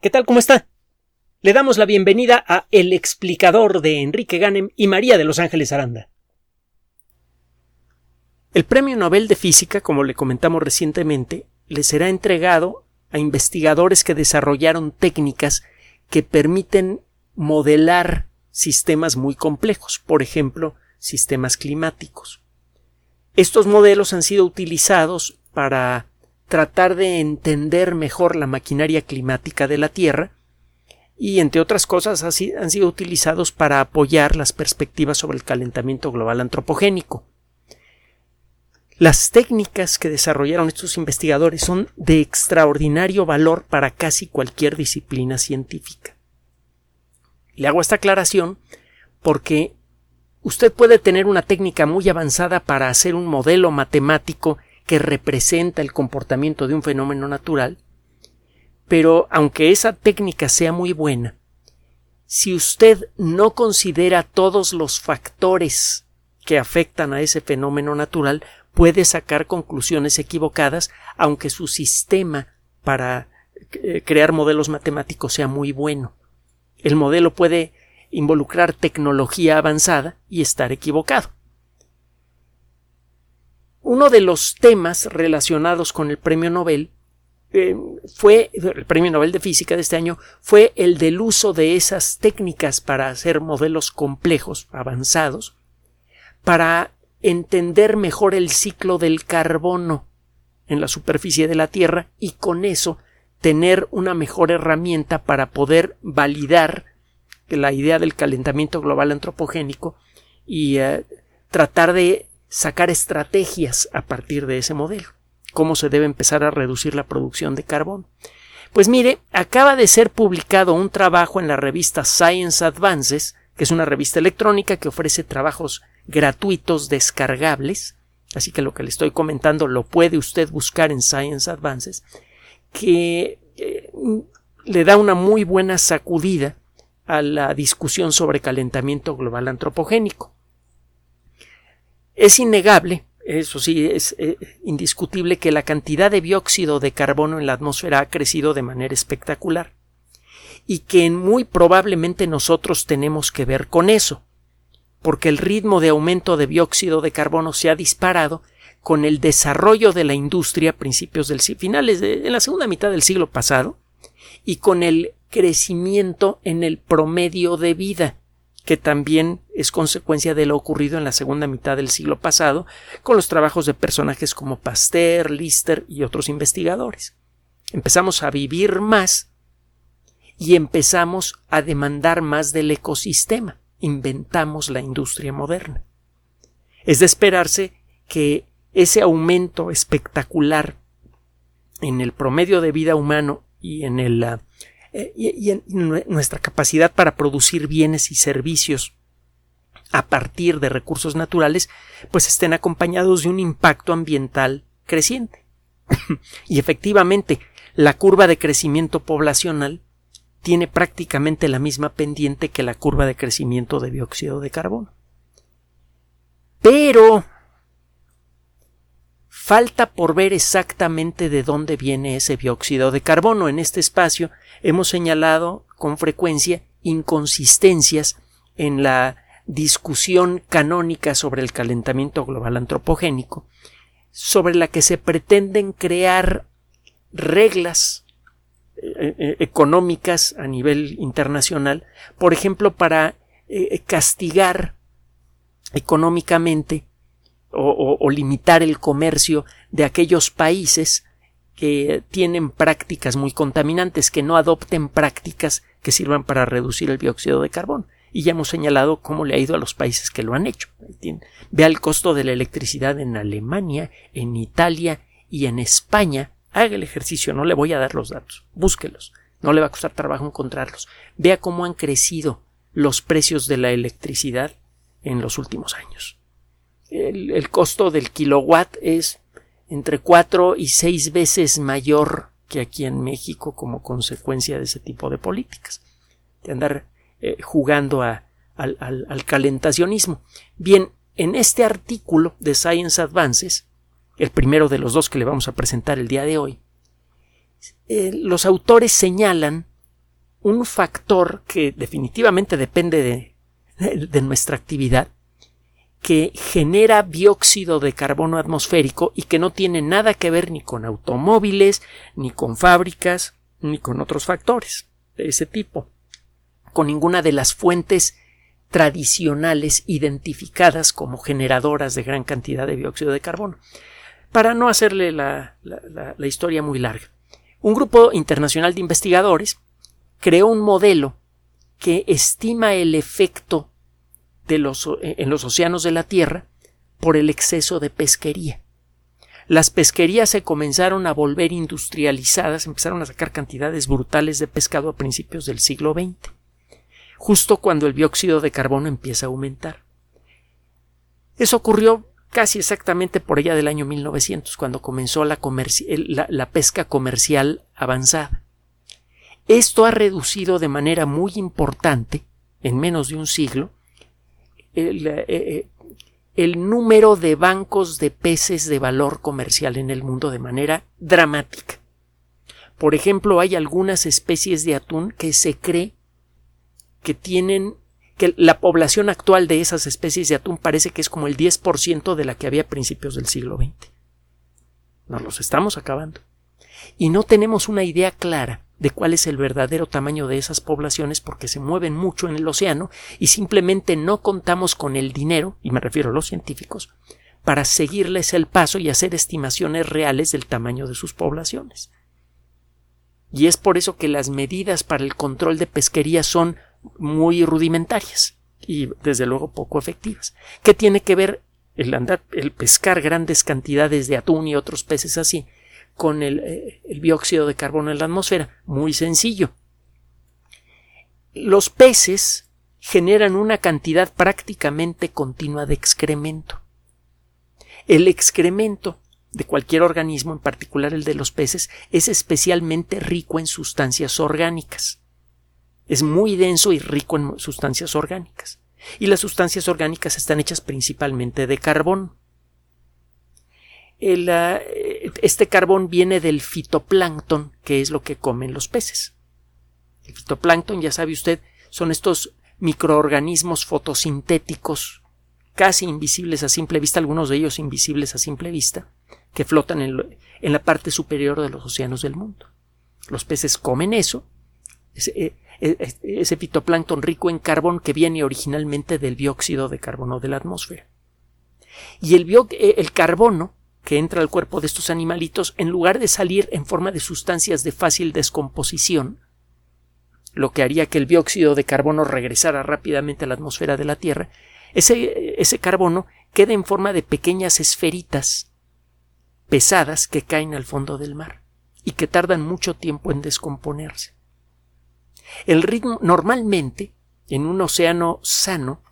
¿Qué tal? ¿Cómo está? Le damos la bienvenida a El explicador de Enrique Ganem y María de Los Ángeles Aranda. El Premio Nobel de Física, como le comentamos recientemente, le será entregado a investigadores que desarrollaron técnicas que permiten modelar sistemas muy complejos, por ejemplo, sistemas climáticos. Estos modelos han sido utilizados para tratar de entender mejor la maquinaria climática de la Tierra y, entre otras cosas, han sido utilizados para apoyar las perspectivas sobre el calentamiento global antropogénico. Las técnicas que desarrollaron estos investigadores son de extraordinario valor para casi cualquier disciplina científica. Le hago esta aclaración porque usted puede tener una técnica muy avanzada para hacer un modelo matemático que representa el comportamiento de un fenómeno natural, pero aunque esa técnica sea muy buena, si usted no considera todos los factores que afectan a ese fenómeno natural, puede sacar conclusiones equivocadas, aunque su sistema para eh, crear modelos matemáticos sea muy bueno. El modelo puede involucrar tecnología avanzada y estar equivocado. Uno de los temas relacionados con el premio Nobel eh, fue el premio Nobel de Física de este año fue el del uso de esas técnicas para hacer modelos complejos, avanzados, para entender mejor el ciclo del carbono en la superficie de la Tierra y con eso tener una mejor herramienta para poder validar la idea del calentamiento global antropogénico y eh, tratar de sacar estrategias a partir de ese modelo. Cómo se debe empezar a reducir la producción de carbón. Pues mire, acaba de ser publicado un trabajo en la revista Science Advances, que es una revista electrónica que ofrece trabajos gratuitos descargables, así que lo que le estoy comentando lo puede usted buscar en Science Advances, que eh, le da una muy buena sacudida a la discusión sobre calentamiento global antropogénico. Es innegable, eso sí, es eh, indiscutible que la cantidad de dióxido de carbono en la atmósfera ha crecido de manera espectacular y que muy probablemente nosotros tenemos que ver con eso, porque el ritmo de aumento de dióxido de carbono se ha disparado con el desarrollo de la industria a principios del finales de en la segunda mitad del siglo pasado y con el crecimiento en el promedio de vida que también es consecuencia de lo ocurrido en la segunda mitad del siglo pasado con los trabajos de personajes como Pasteur, Lister y otros investigadores. Empezamos a vivir más y empezamos a demandar más del ecosistema. Inventamos la industria moderna. Es de esperarse que ese aumento espectacular en el promedio de vida humano y en el ah, eh, y, en nuestra capacidad para producir bienes y servicios a partir de recursos naturales, pues estén acompañados de un impacto ambiental creciente. y efectivamente, la curva de crecimiento poblacional tiene prácticamente la misma pendiente que la curva de crecimiento de dióxido de carbono. Pero Falta por ver exactamente de dónde viene ese dióxido de carbono. En este espacio hemos señalado con frecuencia inconsistencias en la discusión canónica sobre el calentamiento global antropogénico, sobre la que se pretenden crear reglas eh, eh, económicas a nivel internacional, por ejemplo, para eh, castigar económicamente o, limitar el comercio de aquellos países que tienen prácticas muy contaminantes, que no adopten prácticas que sirvan para reducir el dióxido de carbono. Y ya hemos señalado cómo le ha ido a los países que lo han hecho. Vea el costo de la electricidad en Alemania, en Italia y en España. Haga el ejercicio, no le voy a dar los datos. Búsquelos. No le va a costar trabajo encontrarlos. Vea cómo han crecido los precios de la electricidad en los últimos años el, costo del kilowatt es entre cuatro y seis veces mayor que aquí en México como consecuencia de ese tipo de políticas, de andar eh, jugando al, al, calentacionismo. Bien, en este artículo de Science Advances, el primero de los dos que le vamos a presentar el día de hoy, eh, los autores señalan un factor que definitivamente depende de, nuestra actividad, que genera dióxido de carbono atmosférico y que no tiene nada que ver ni con automóviles, ni con fábricas, ni con otros factores de ese tipo, con ninguna de las fuentes tradicionales identificadas como generadoras de gran cantidad de dióxido de carbono. Para no hacerle la, la historia muy larga, un grupo internacional de investigadores creó un modelo que estima el efecto eh, en los océanos de la Tierra por el exceso de pesquería. Las pesquerías se comenzaron a volver industrializadas, empezaron a sacar cantidades brutales de pescado a principios del siglo XX, justo cuando el dióxido de carbono empieza a aumentar. Eso ocurrió casi exactamente por allá del año 1900, cuando comenzó la pesca comercial avanzada. Esto ha reducido de manera muy importante, en menos de un siglo, el, eh, eh, el, número de bancos de peces de valor comercial en el mundo de manera dramática. Por ejemplo, hay algunas especies de atún que se cree que tienen que la población actual de esas especies de atún parece que es como el 10% de la que había a principios del siglo XX. Nos los estamos acabando. Y no tenemos una idea clara de cuál es el verdadero tamaño de esas poblaciones porque se mueven mucho en el océano y simplemente no contamos con el dinero, y me refiero a los científicos, para seguirles el paso y hacer estimaciones reales del tamaño de sus poblaciones. Y es por eso que las medidas para el control de pesquería son muy rudimentarias y desde luego poco efectivas. ¿Qué tiene que ver el andar, el pescar grandes cantidades de atún y otros peces así con eh, el, dióxido de carbono en la atmósfera? Muy sencillo. Los peces generan una cantidad prácticamente continua de excremento. El excremento de cualquier organismo, en particular el de los peces, es especialmente rico en sustancias orgánicas. Es muy denso y rico en sustancias orgánicas. Y las sustancias orgánicas están hechas principalmente de carbón. Ah, este carbón viene del fitoplancton, que es lo que comen los peces. El fitoplancton, ya sabe usted, son estos microorganismos fotosintéticos casi invisibles a simple vista, algunos de ellos invisibles a simple vista, que flotan en, la parte superior de los océanos del mundo. Los peces comen eso, eh, eh, ese fitoplancton rico en carbón que viene originalmente del dióxido de carbono de la atmósfera. Y el, eh, el carbono que entra al cuerpo de estos animalitos, en lugar de salir en forma de sustancias de fácil descomposición, lo que haría que el dióxido de carbono regresara rápidamente a la atmósfera de la Tierra, ese, ese carbono queda en forma de pequeñas esferitas pesadas que caen al fondo del mar y que tardan mucho tiempo en descomponerse. El ritmo normalmente, en un océano sano,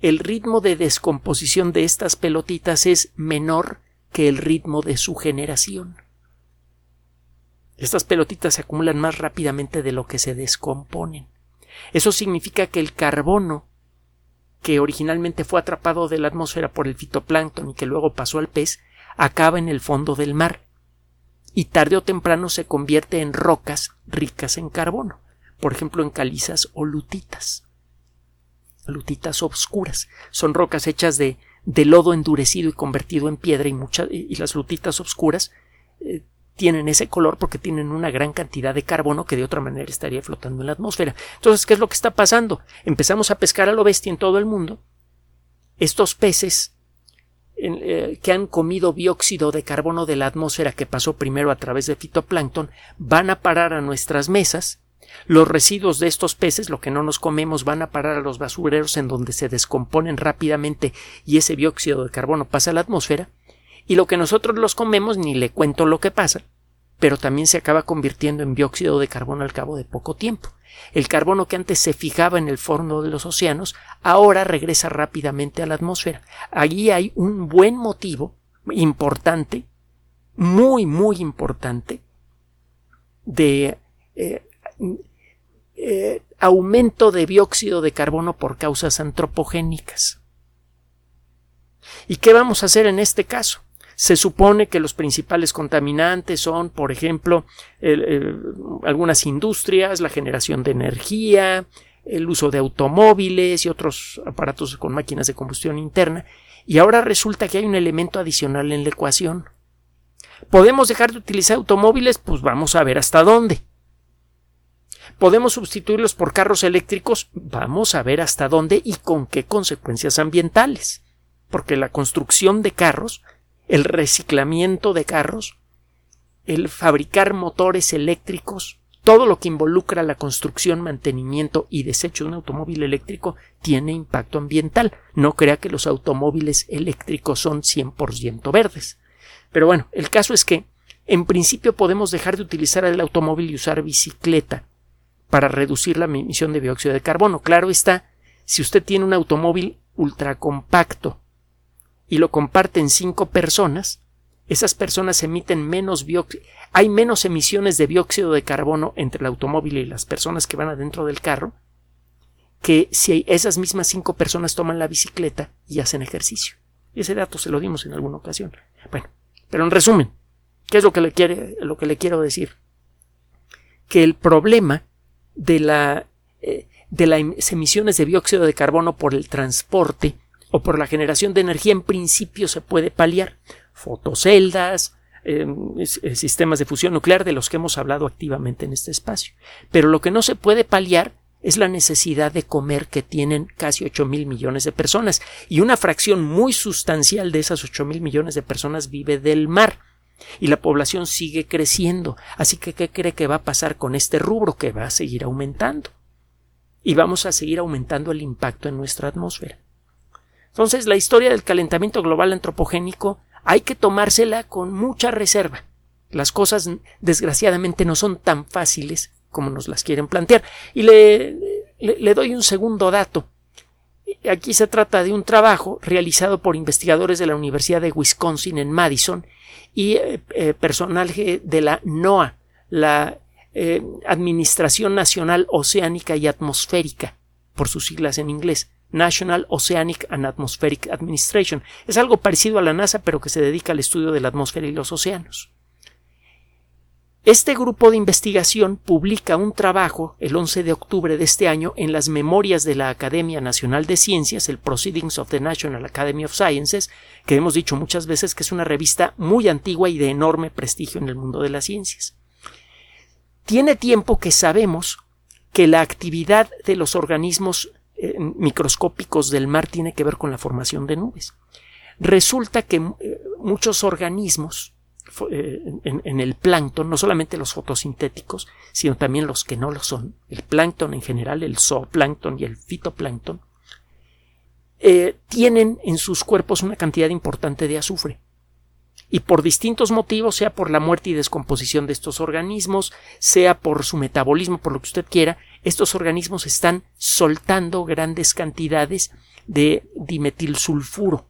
el ritmo de descomposición de estas pelotitas es menor que el ritmo de su generación. Estas pelotitas se acumulan más rápidamente de lo que se descomponen. Eso significa que el carbono que originalmente fue atrapado de la atmósfera por el fitoplancton y que luego pasó al pez, acaba en el fondo del mar y tarde o temprano se convierte en rocas ricas en carbono, por ejemplo en calizas o lutitas. Lutitas obscuras son rocas hechas de de lodo endurecido y convertido en piedra y, muchas y las lutitas oscuras eh, tienen ese color porque tienen una gran cantidad de carbono que de otra manera estaría flotando en la atmósfera. Entonces, ¿qué es lo que está pasando? Empezamos a pescar a lo bestia en todo el mundo. Estos peces eh, que han comido dióxido de carbono de la atmósfera que pasó primero a través de fitoplancton van a parar a nuestras mesas los residuos de estos peces, lo que no nos comemos, van a parar a los basureros en donde se descomponen rápidamente y ese dióxido de carbono pasa a la atmósfera, y lo que nosotros los comemos ni le cuento lo que pasa, pero también se acaba convirtiendo en dióxido de carbono al cabo de poco tiempo. El carbono que antes se fijaba en el fondo de los océanos ahora regresa rápidamente a la atmósfera. Allí hay un buen motivo importante, muy, muy importante, de eh, eh, aumento de dióxido de carbono por causas antropogénicas. ¿Y qué vamos a hacer en este caso? Se supone que los principales contaminantes son, por ejemplo, algunas industrias, la generación de energía, el uso de automóviles y otros aparatos con máquinas de combustión interna, y ahora resulta que hay un elemento adicional en la ecuación. ¿Podemos dejar de utilizar automóviles? Pues vamos a ver hasta dónde. ¿Podemos sustituirlos por carros eléctricos? Vamos a ver hasta dónde y con qué consecuencias ambientales. Porque la construcción de carros, el reciclamiento de carros, el fabricar motores eléctricos, todo lo que involucra la construcción, mantenimiento y desecho de un automóvil eléctrico tiene impacto ambiental. No crea que los automóviles eléctricos son 100% verdes. Pero bueno, el caso es que en principio podemos dejar de utilizar el automóvil y usar bicicleta para reducir la emisión de dióxido de carbono. Claro está, si usted tiene un automóvil ultracompacto y lo comparten cinco personas, esas personas emiten menos hay menos emisiones de dióxido de carbono entre el automóvil y las personas que van adentro del carro que si esas mismas cinco personas toman la bicicleta y hacen ejercicio. Ese dato se lo dimos en alguna ocasión. Bueno, pero en resumen, ¿qué es lo que le, lo que le quiero decir? Que el problema de, la, eh, de las emisiones de dióxido de carbono por el transporte o por la generación de energía en principio se puede paliar. Fotoceldas, em, eh, sistemas de fusión nuclear de los que hemos hablado activamente en este espacio. Pero lo que no se puede paliar es la necesidad de comer que tienen casi 8 mil millones de personas y una fracción muy sustancial de esas 8 mil millones de personas vive del mar y la población sigue creciendo. Así que, ¿qué cree que va a pasar con este rubro que va a seguir aumentando? Y vamos a seguir aumentando el impacto en nuestra atmósfera. Entonces, la historia del calentamiento global antropogénico hay que tomársela con mucha reserva. Las cosas, desgraciadamente, no son tan fáciles como nos las quieren plantear. Y le, le, doy un segundo dato. Aquí se trata de un trabajo realizado por investigadores de la Universidad de Wisconsin en Madison y eh, eh, personal de la NOAA, la eh, Administración Nacional Oceánica y Atmosférica, por sus siglas en inglés. National Oceanic and Atmospheric Administration. Es algo parecido a la NASA, pero que se dedica al estudio de la atmósfera y los océanos. Este grupo de investigación publica un trabajo el 11 de octubre de este año en las Memorias de la Academia Nacional de Ciencias, el Proceedings of the National Academy of Sciences, que hemos dicho muchas veces que es una revista muy antigua y de enorme prestigio en el mundo de las ciencias. Tiene tiempo que sabemos que la actividad de los organismos eh, microscópicos del mar tiene que ver con la formación de nubes. Resulta que eh, muchos organismos eh, en, el plancton, no solamente los fotosintéticos, sino también los que no lo son, el plancton en general, el zooplancton y el fitoplancton, eh, tienen en sus cuerpos una cantidad importante de azufre. Y por distintos motivos, sea por la muerte y descomposición de estos organismos, sea por su metabolismo, por lo que usted quiera, estos organismos están soltando grandes cantidades de dimetilsulfuro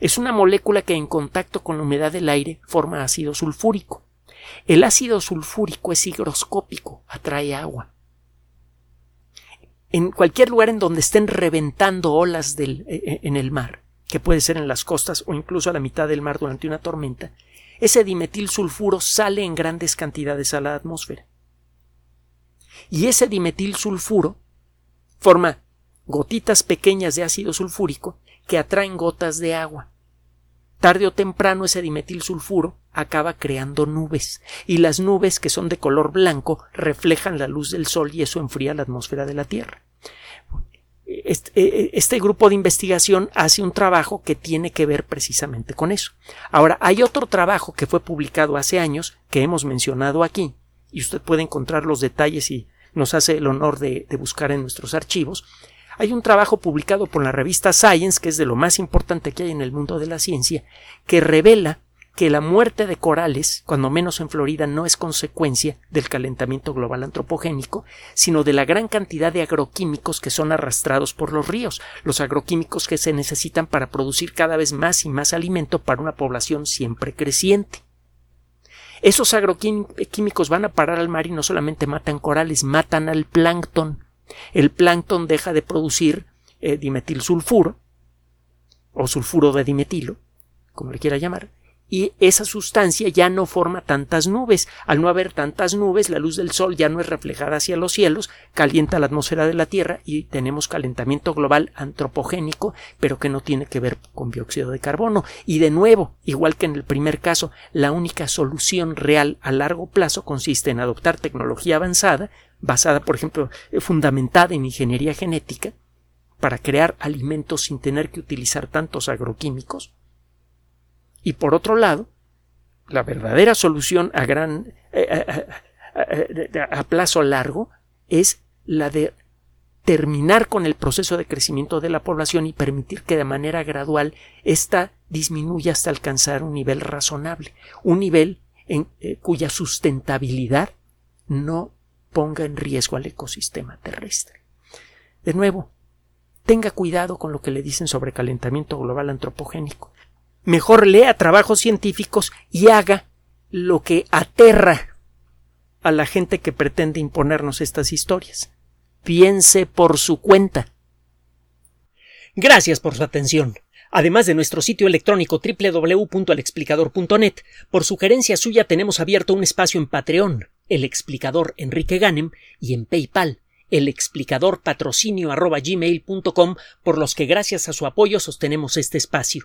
es una molécula que en contacto con la humedad del aire forma ácido sulfúrico. El ácido sulfúrico es higroscópico, atrae agua. En cualquier lugar en donde estén reventando olas del, eh, eh, en el mar, que puede ser en las costas o incluso a la mitad del mar durante una tormenta, ese dimetil sulfuro sale en grandes cantidades a la atmósfera. Y ese dimetil sulfuro forma gotitas pequeñas de ácido sulfúrico que atraen gotas de agua. Tarde o temprano ese dimetilsulfuro acaba creando nubes, y las nubes que son de color blanco reflejan la luz del sol y eso enfría la atmósfera de la Tierra. Este, e, e, este, grupo de investigación hace un trabajo que tiene que ver precisamente con eso. Ahora, hay otro trabajo que fue publicado hace años que hemos mencionado aquí, y usted puede encontrar los detalles y nos hace el honor de buscar en nuestros archivos, hay un trabajo publicado por la revista Science, que es de lo más importante que hay en el mundo de la ciencia, que revela que la muerte de corales, cuando menos en Florida, no es consecuencia del calentamiento global antropogénico, sino de la gran cantidad de agroquímicos que son arrastrados por los ríos, los agroquímicos que se necesitan para producir cada vez más y más alimento para una población siempre creciente. Esos agroquímicos van a parar al mar y no solamente matan corales, matan al plancton, el plancton deja de producir eh, dimetilsulfuro o sulfuro de dimetilo, como le quiera llamar, y esa sustancia ya no forma tantas nubes. Al no haber tantas nubes, la luz del Sol ya no es reflejada hacia los cielos, calienta la atmósfera de la Tierra y tenemos calentamiento global antropogénico, pero que no tiene que ver con dióxido de carbono. Y de nuevo, igual que en el primer caso, la única solución real a largo plazo consiste en adoptar tecnología avanzada, basada, por ejemplo, fundamentada en ingeniería genética, para crear alimentos sin tener que utilizar tantos agroquímicos, y por otro lado, la verdadera solución a gran eh, a plazo largo es la de terminar con el proceso de crecimiento de la población y permitir que de manera gradual ésta disminuya hasta alcanzar un nivel razonable, un nivel eh, cuya sustentabilidad no ponga en riesgo al ecosistema terrestre. De nuevo, tenga cuidado con lo que le dicen sobre calentamiento global antropogénico mejor lea trabajos científicos y haga lo que aterra a la gente que pretende imponernos estas historias. Piense por su cuenta. Gracias por su atención. Además de nuestro sitio electrónico www.alexplicador.net, por sugerencia suya tenemos abierto un espacio en Patreon, el explicador Enrique Ganem, y en PayPal, el explicador patrocinio por los que gracias a su apoyo sostenemos este espacio.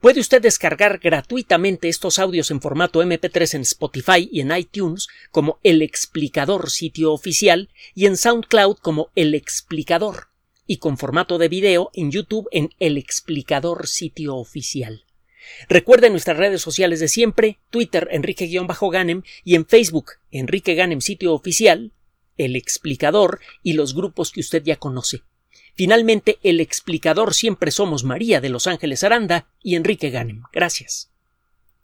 Puede usted descargar gratuitamente estos audios en formato MP3 en Spotify y en iTunes como El Explicador sitio oficial y en SoundCloud como El Explicador y con formato de video en YouTube en El Explicador sitio oficial. Recuerde nuestras redes sociales de siempre, Twitter Enrique-Ganem y en Facebook Enrique Ganem sitio oficial, El Explicador y los grupos que usted ya conoce. Finalmente, el explicador siempre somos María de Los Ángeles Aranda y Enrique Ganem. Gracias.